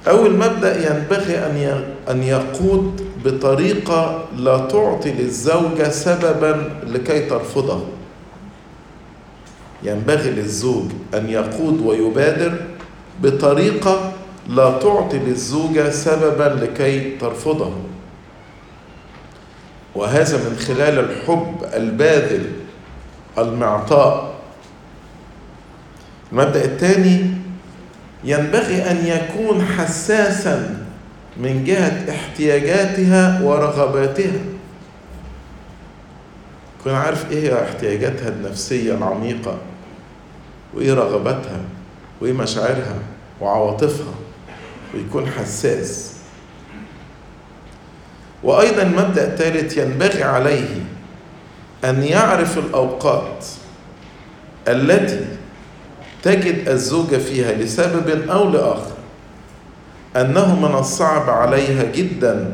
أول مبدأ ينبغي أن أن يقود بطريقة لا تعطي للزوجة سببا لكي ترفضه. ينبغي للزوج أن يقود ويبادر بطريقة لا تعطي للزوجة سببا لكي ترفضه. وهذا من خلال الحب الباذل المعطاء المبدأ الثاني ينبغي أن يكون حساسا من جهة احتياجاتها ورغباتها. يكون عارف إيه هي احتياجاتها النفسية العميقة وإيه رغباتها وإيه مشاعرها وعواطفها ويكون حساس. وأيضا المبدأ الثالث ينبغي عليه أن يعرف الأوقات التي تجد الزوجة فيها لسبب أو لآخر. أنه من الصعب عليها جدا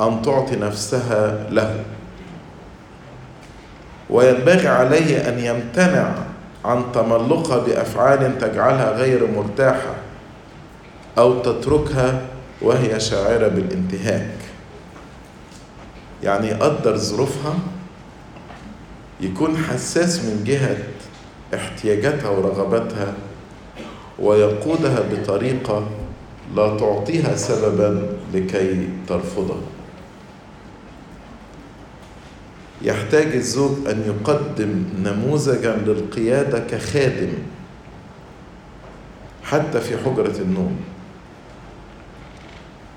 أن تعطي نفسها له. وينبغي عليه أن يمتنع عن تملقها بأفعال تجعلها غير مرتاحة أو تتركها وهي شاعرة بالانتهاك. يعني يقدر ظروفها يكون حساس من جهة احتياجاتها ورغباتها ويقودها بطريقة لا تعطيها سببا لكي ترفضه يحتاج الزوج أن يقدم نموذجا للقيادة كخادم حتى في حجرة النوم.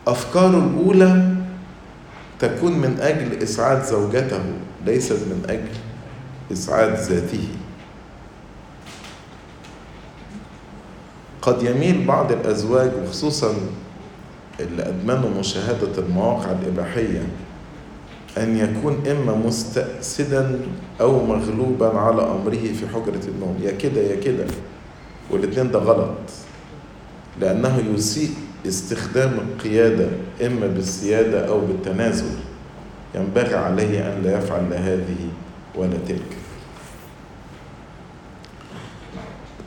أفكاره الأولى تكون من أجل إسعاد زوجته ليست من أجل إسعاد ذاته. قد يميل بعض الأزواج وخصوصا اللي أدمنوا مشاهدة المواقع الإباحية أن يكون إما مستأسدا أو مغلوبا على أمره في حجرة النوم. يا كده يا كده. والاتنين ده غلط. لأنه يسيء استخدام القيادة إما بالسيادة أو بالتنازل. ينبغي عليه أن لا يفعل لا هذه ولا تلك.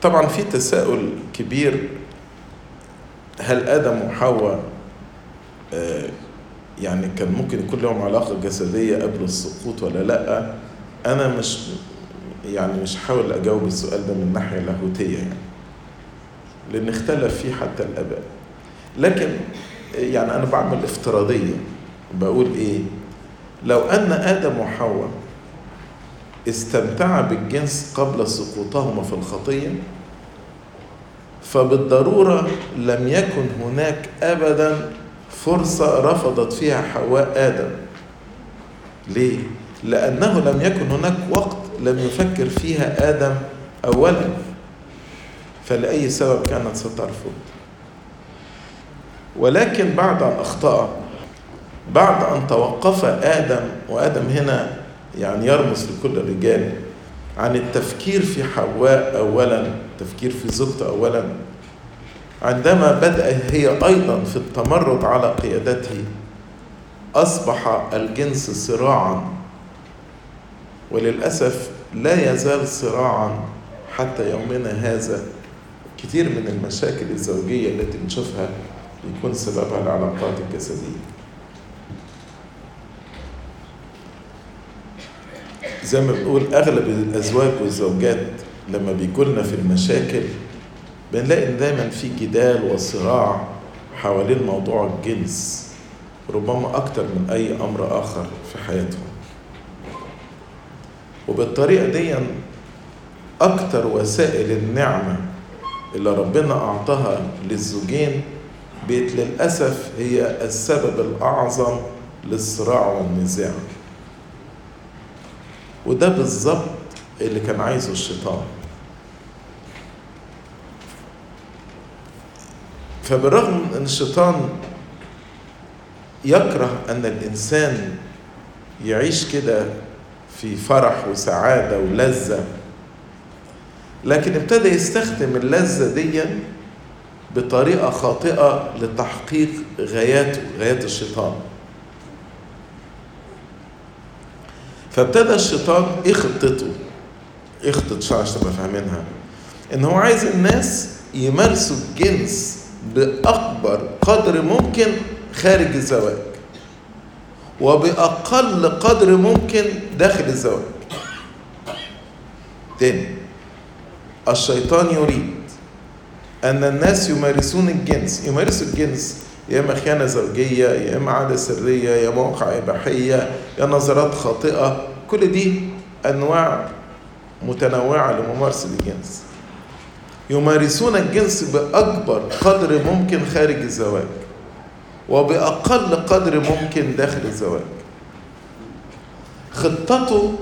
طبعا في تساؤل كبير. هل آدم وحواء يعني كان ممكن يكون لهم علاقة جسدية قبل السقوط ولا لأ؟ أنا مش يعني مش هحاول أجاوب السؤال ده من الناحية اللاهوتية يعني لأن اختلف فيه حتى الآباء. لكن يعني أنا بعمل افتراضية بقول إيه؟ لو أن آدم وحواء استمتع بالجنس قبل سقوطهما في الخطية فبالضرورة لم يكن هناك أبدا فرصة رفضت فيها حواء آدم. ليه؟ لأنه لم يكن هناك وقت لم يفكر فيها آدم أولا. فلأي سبب كانت سترفض. ولكن بعد أن أخطأ بعد أن توقف آدم وآدم هنا يعني يرمز لكل الرجال عن التفكير في حواء أولا. التفكير في زوجته أولا. عندما بدأ هي أيضا في التمرد على قيادته أصبح الجنس صراعا. وللأسف لا يزال صراعا حتى يومنا هذا. كثير من المشاكل الزوجية التي نشوفها يكون سببها العلاقات الجسدية. زي ما بنقول أغلب الأزواج والزوجات لما بيجولنا في المشاكل بنلاقي إن دايما في جدال وصراع حوالين موضوع الجنس ربما أكتر من أي أمر آخر في حياتهم. وبالطريقة دي أكتر وسائل النعمة اللي ربنا أعطاها للزوجين بقت للأسف هي السبب الأعظم للصراع والنزاع. وده بالظبط اللي كان عايزه الشيطان. فبالرغم إن الشيطان يكره أن الإنسان يعيش كده في فرح وسعادة ولذة لكن ابتدى يستخدم اللذة دي بطريقة خاطئة لتحقيق غاياته غايات الشيطان. فابتدى الشيطان إيه خطته خطة الشيطان عشان تبقى فاهمينها. إن هو عايز الناس يمارسوا الجنس بأكبر قدر ممكن خارج الزواج. وبأقل قدر ممكن داخل الزواج. تاني الشيطان يريد أن الناس يمارسون الجنس. يمارسوا الجنس يا إما خيانة زوجية يا إما عادة سرية يا موقع إباحية يا نظرات خاطئة. كل دي أنواع متنوعة لممارسة الجنس. يمارسون الجنس بأكبر قدر ممكن خارج الزواج وبأقل قدر ممكن داخل الزواج. خطته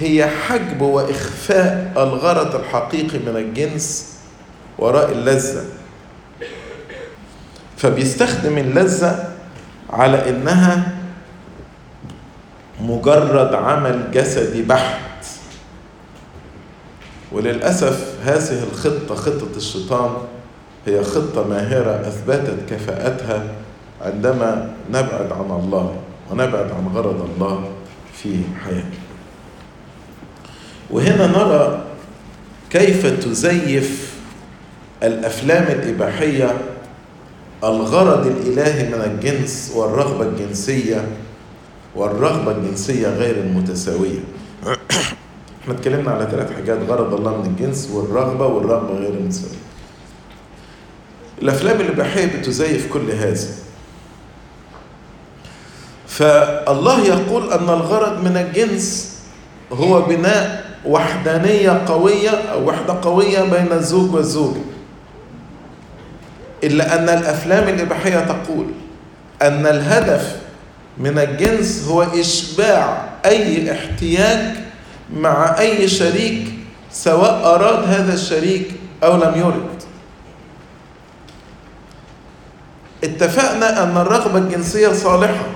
هي حجب وإخفاء الغرض الحقيقي من الجنس وراء اللذة. فبيستخدم اللذة على إنها مجرد عمل جسدي بحت. وللأسف هذه الخطة خطة الشيطان هي خطة ماهرة أثبتت كفاءتها عندما نبعد عن الله ونبعد عن غرض الله في حياتنا. وهنا نرى كيف تزيف الأفلام الإباحية الغرض الإلهي من الجنس والرغبة الجنسية والرغبة الجنسية غير المتساوية. إحنا اتكلمنا على ثلاث حاجات غرض الله من الجنس والرغبة والرغبة غير المتساوية الأفلام الإباحية بتزيف كل هذا. فالله يقول أن الغرض من الجنس هو بناء وحدانية قوية أو وحدة قوية بين الزوج والزوجة. إلا أن الأفلام الإباحية تقول أن الهدف من الجنس هو إشباع أي احتياج مع أي شريك سواء أراد هذا الشريك أو لم يرد. اتفقنا أن الرغبة الجنسية صالحة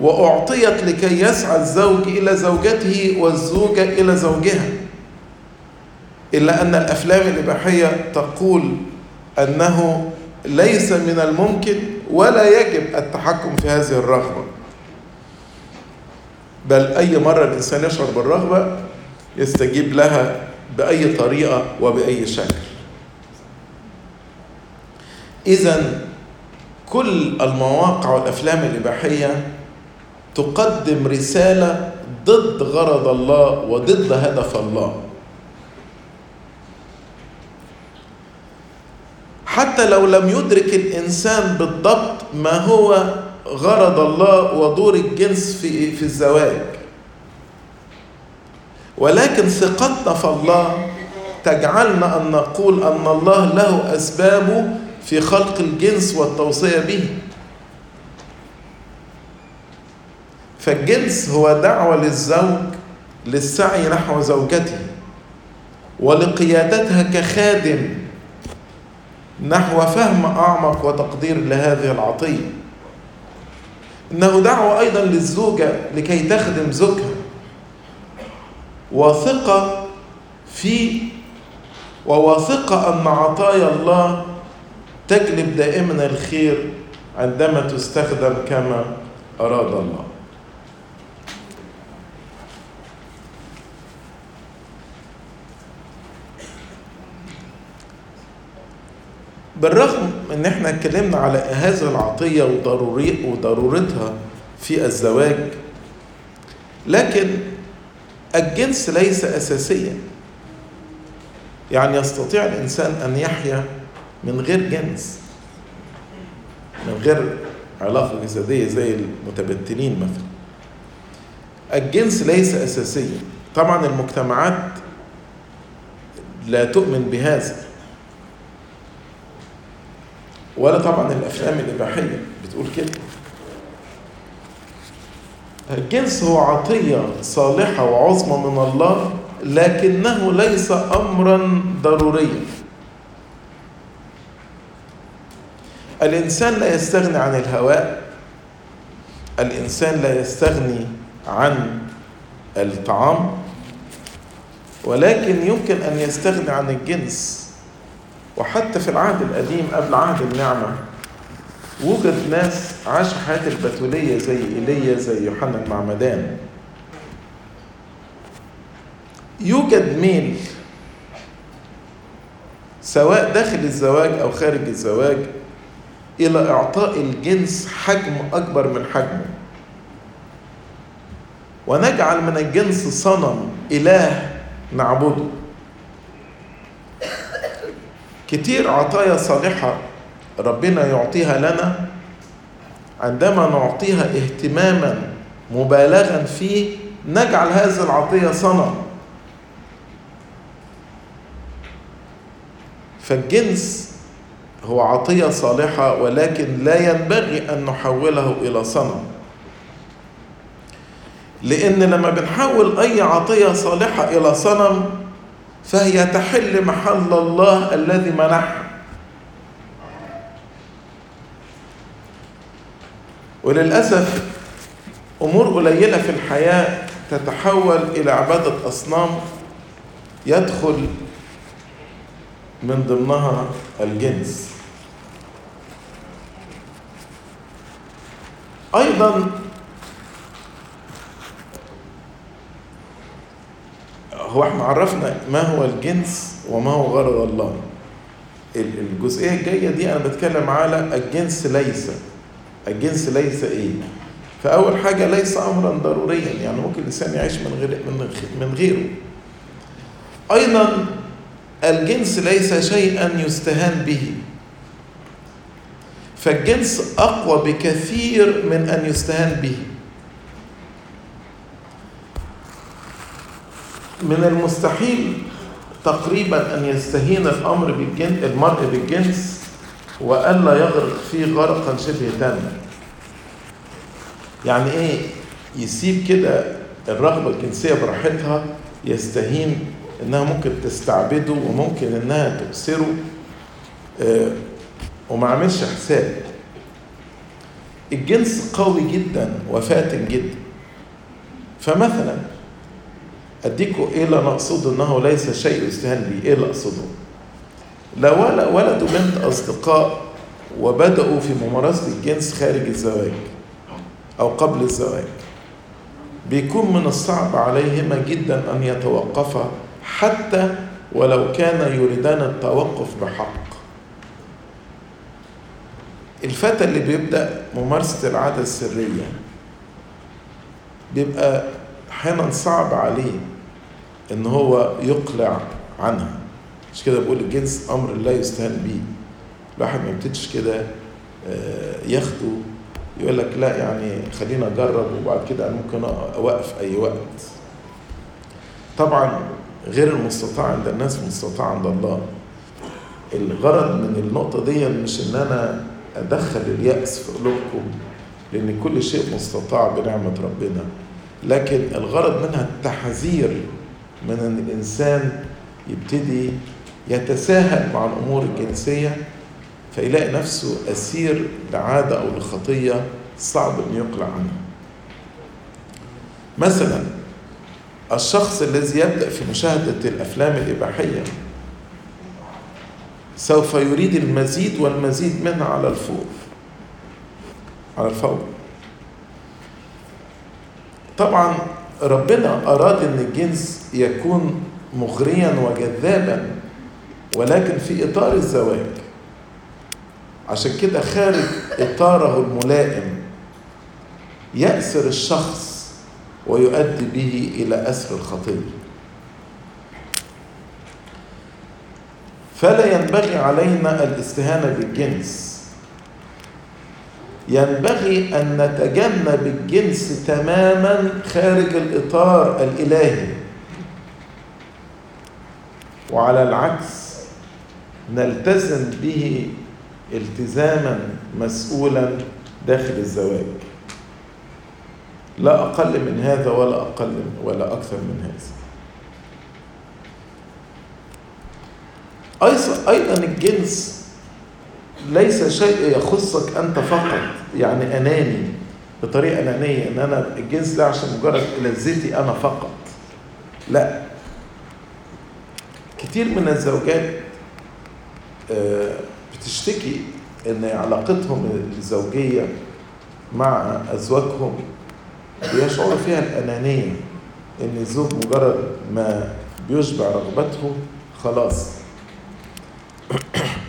وأعطيت لكي يسعى الزوج إلى زوجته والزوجة إلى زوجها. إلا أن الأفلام الإباحية تقول أنه ليس من الممكن ولا يجب التحكم في هذه الرغبة. بل أي مرة الإنسان يشعر بالرغبة يستجيب لها بأي طريقة وبأي شكل. إذا كل المواقع والأفلام الإباحية تقدم رسالة ضد غرض الله وضد هدف الله. حتى لو لم يدرك الإنسان بالضبط ما هو غرض الله ودور الجنس في في الزواج. ولكن ثقتنا في الله تجعلنا أن نقول أن الله له اسبابه في خلق الجنس والتوصية به. فالجنس هو دعوة للزوج للسعي نحو زوجته ولقيادتها كخادم نحو فهم أعمق وتقدير لهذه العطية. إنه دعوة أيضا للزوجة لكي تخدم زوجها. واثقه في وواثقه أن عطايا الله تجلب دائما الخير عندما تستخدم كما أراد الله. بالرغم إن إحنا اتكلمنا على هذه العطية وضروري وضرورتها في الزواج لكن الجنس ليس اساسيا. يعني يستطيع الإنسان أن يحيا من غير جنس من غير علاقة جسدية زي المتبتلين مثلا. الجنس ليس اساسيا. طبعا المجتمعات لا تؤمن بهذا. ولا طبعا الأفلام الإباحية. بتقول كده. الجنس هو عطية صالحة وعظمى من الله لكنه ليس امرا ضروريا. الإنسان لا يستغني عن الهواء. الإنسان لا يستغني عن الطعام. ولكن يمكن أن يستغني عن الجنس. وحتى في العهد القديم قبل عهد النعمة وجد ناس عاشوا حياة البتولية زي إيليا زي يوحنا المعمدان. يوجد ميل سواء داخل الزواج أو خارج الزواج إلى إعطاء الجنس حجم أكبر من حجمه. ونجعل من الجنس صنم إله نعبده. كتير عطايا صالحة ربنا يعطيها لنا عندما نعطيها اهتماما مبالغا فيه نجعل هذه العطية صنم. فالجنس هو عطية صالحة ولكن لا ينبغي أن نحوله إلى صنم. لأن لما بنحول أي عطية صالحة إلى صنم فهي تحل محل الله الذي منحها وللأسف أمور قليلة في الحياة تتحول إلى عبادة أصنام يدخل من ضمنها الجنس. أيضا هو إحنا عرفنا ما هو الجنس وما هو غرض الله. الجزئية الجاية دي أنا بتكلم على الجنس ليس. الجنس ليس إيه؟ فأول حاجة ليس أمرا ضروريا. يعني ممكن الإنسان يعيش من غير من من غيره. أيضا الجنس ليس شيئا يستهان به. فالجنس أقوى بكثير من أن يستهان به. من المستحيل تقريبا أن يستهين الأمر بالجنس المرء بالجنس وألا يغرق فيه غرقا شبه تاما يعني إيه؟ يسيب كده الرغبة الجنسية براحتها يستهين إنها ممكن تستعبده وممكن إنها تؤثره آه وما عملش حساب. الجنس قوي جدا وفاتن جدا. فمثلا اديكوا إيه اللي أنا اقصده إنه ليس شيء يستهان به إيه اللي أقصده؟ لو ولدوا بنت أصدقاء وبدأوا في ممارسة الجنس خارج الزواج أو قبل الزواج. بيكون من الصعب عليهما جدا أن يتوقفا حتى ولو كان يريدان التوقف بحق. الفتى اللي بيبدأ ممارسة العادة السرية بيبقى أحيانا صعب عليه إن هو يقلع عنها. مش كده بقول الجنس أمر لا يستهان به. الواحد ما يبتدش كده ياخده يقول لك لا يعني خلينا أجرب وبعد كده أنا ممكن أوقف أي وقت. طبعا غير المستطاع عند الناس مستطاع عند الله. الغرض من النقطة دي مش إن أنا أدخل اليأس في قلوبكم لأن كل شيء مستطاع بنعمة ربنا. لكن الغرض منها التحذير من أن الإنسان يبتدي يتساهل مع الأمور الجنسية فيلاقي نفسه أسير لعادة أو لخطية صعب أن يقلع عنها. مثلا الشخص الذي يبدأ في مشاهدة الأفلام الإباحية سوف يريد المزيد والمزيد منها على الفور على الفور طبعا ربنا أراد أن الجنس يكون مغريا وجذابا ولكن في إطار الزواج. عشان كده خارج إطاره الملائم يأسر الشخص ويؤدي به إلى أسر الخطية فلا ينبغي علينا الاستهانة بالجنس. ينبغي أن نتجنب الجنس تماما خارج الإطار الإلهي. وعلى العكس نلتزم به التزاما مسؤولا داخل الزواج. لا أقل من هذا ولا أقل ولا أكثر من هذا. أيضا الجنس ليس شيء يخصك أنت فقط. يعني أناني. بطريقة أنانية. إن أنا الجنس ده عشان مجرد لذتي أنا فقط. لا. كتير من الزوجات بتشتكي إن علاقتهم الزوجية مع أزواجهم بيشعروا فيها الأنانية. إن الزوج مجرد ما بيشبع رغبته خلاص.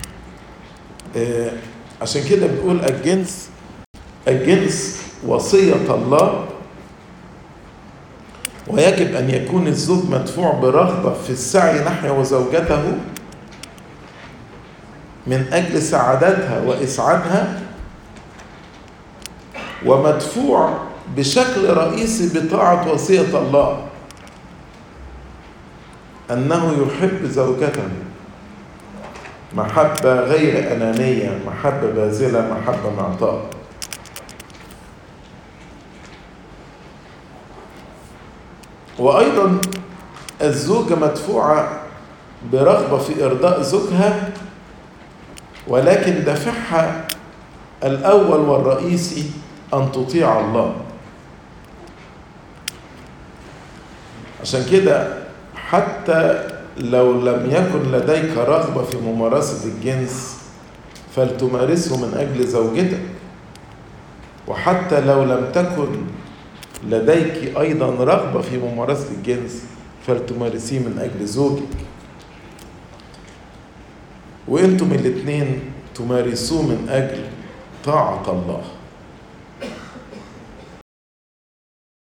عشان كده بنقول الجنس الجنس وصية الله. ويجب أن يكون الزوج مدفوع برغبة في السعي نحو زوجته من أجل سعادتها وإسعادها ومدفوع بشكل رئيسي بطاعة وصية الله أنه يحب زوجته. محبة غير أنانية محبة باذلة محبة معطاء. وأيضا الزوجة مدفوعة برغبة في إرضاء زوجها ولكن دافعها الأول والرئيسي أن تطيع الله. عشان كده حتى لو لم يكن لديك رغبة في ممارسة الجنس فلتمارسه من أجل زوجتك. وحتى لو لم تكن لديك أيضا رغبة في ممارسة الجنس فلتمارسيه من أجل زوجك. وأنتم الاثنين تمارسوه من أجل طاعة الله.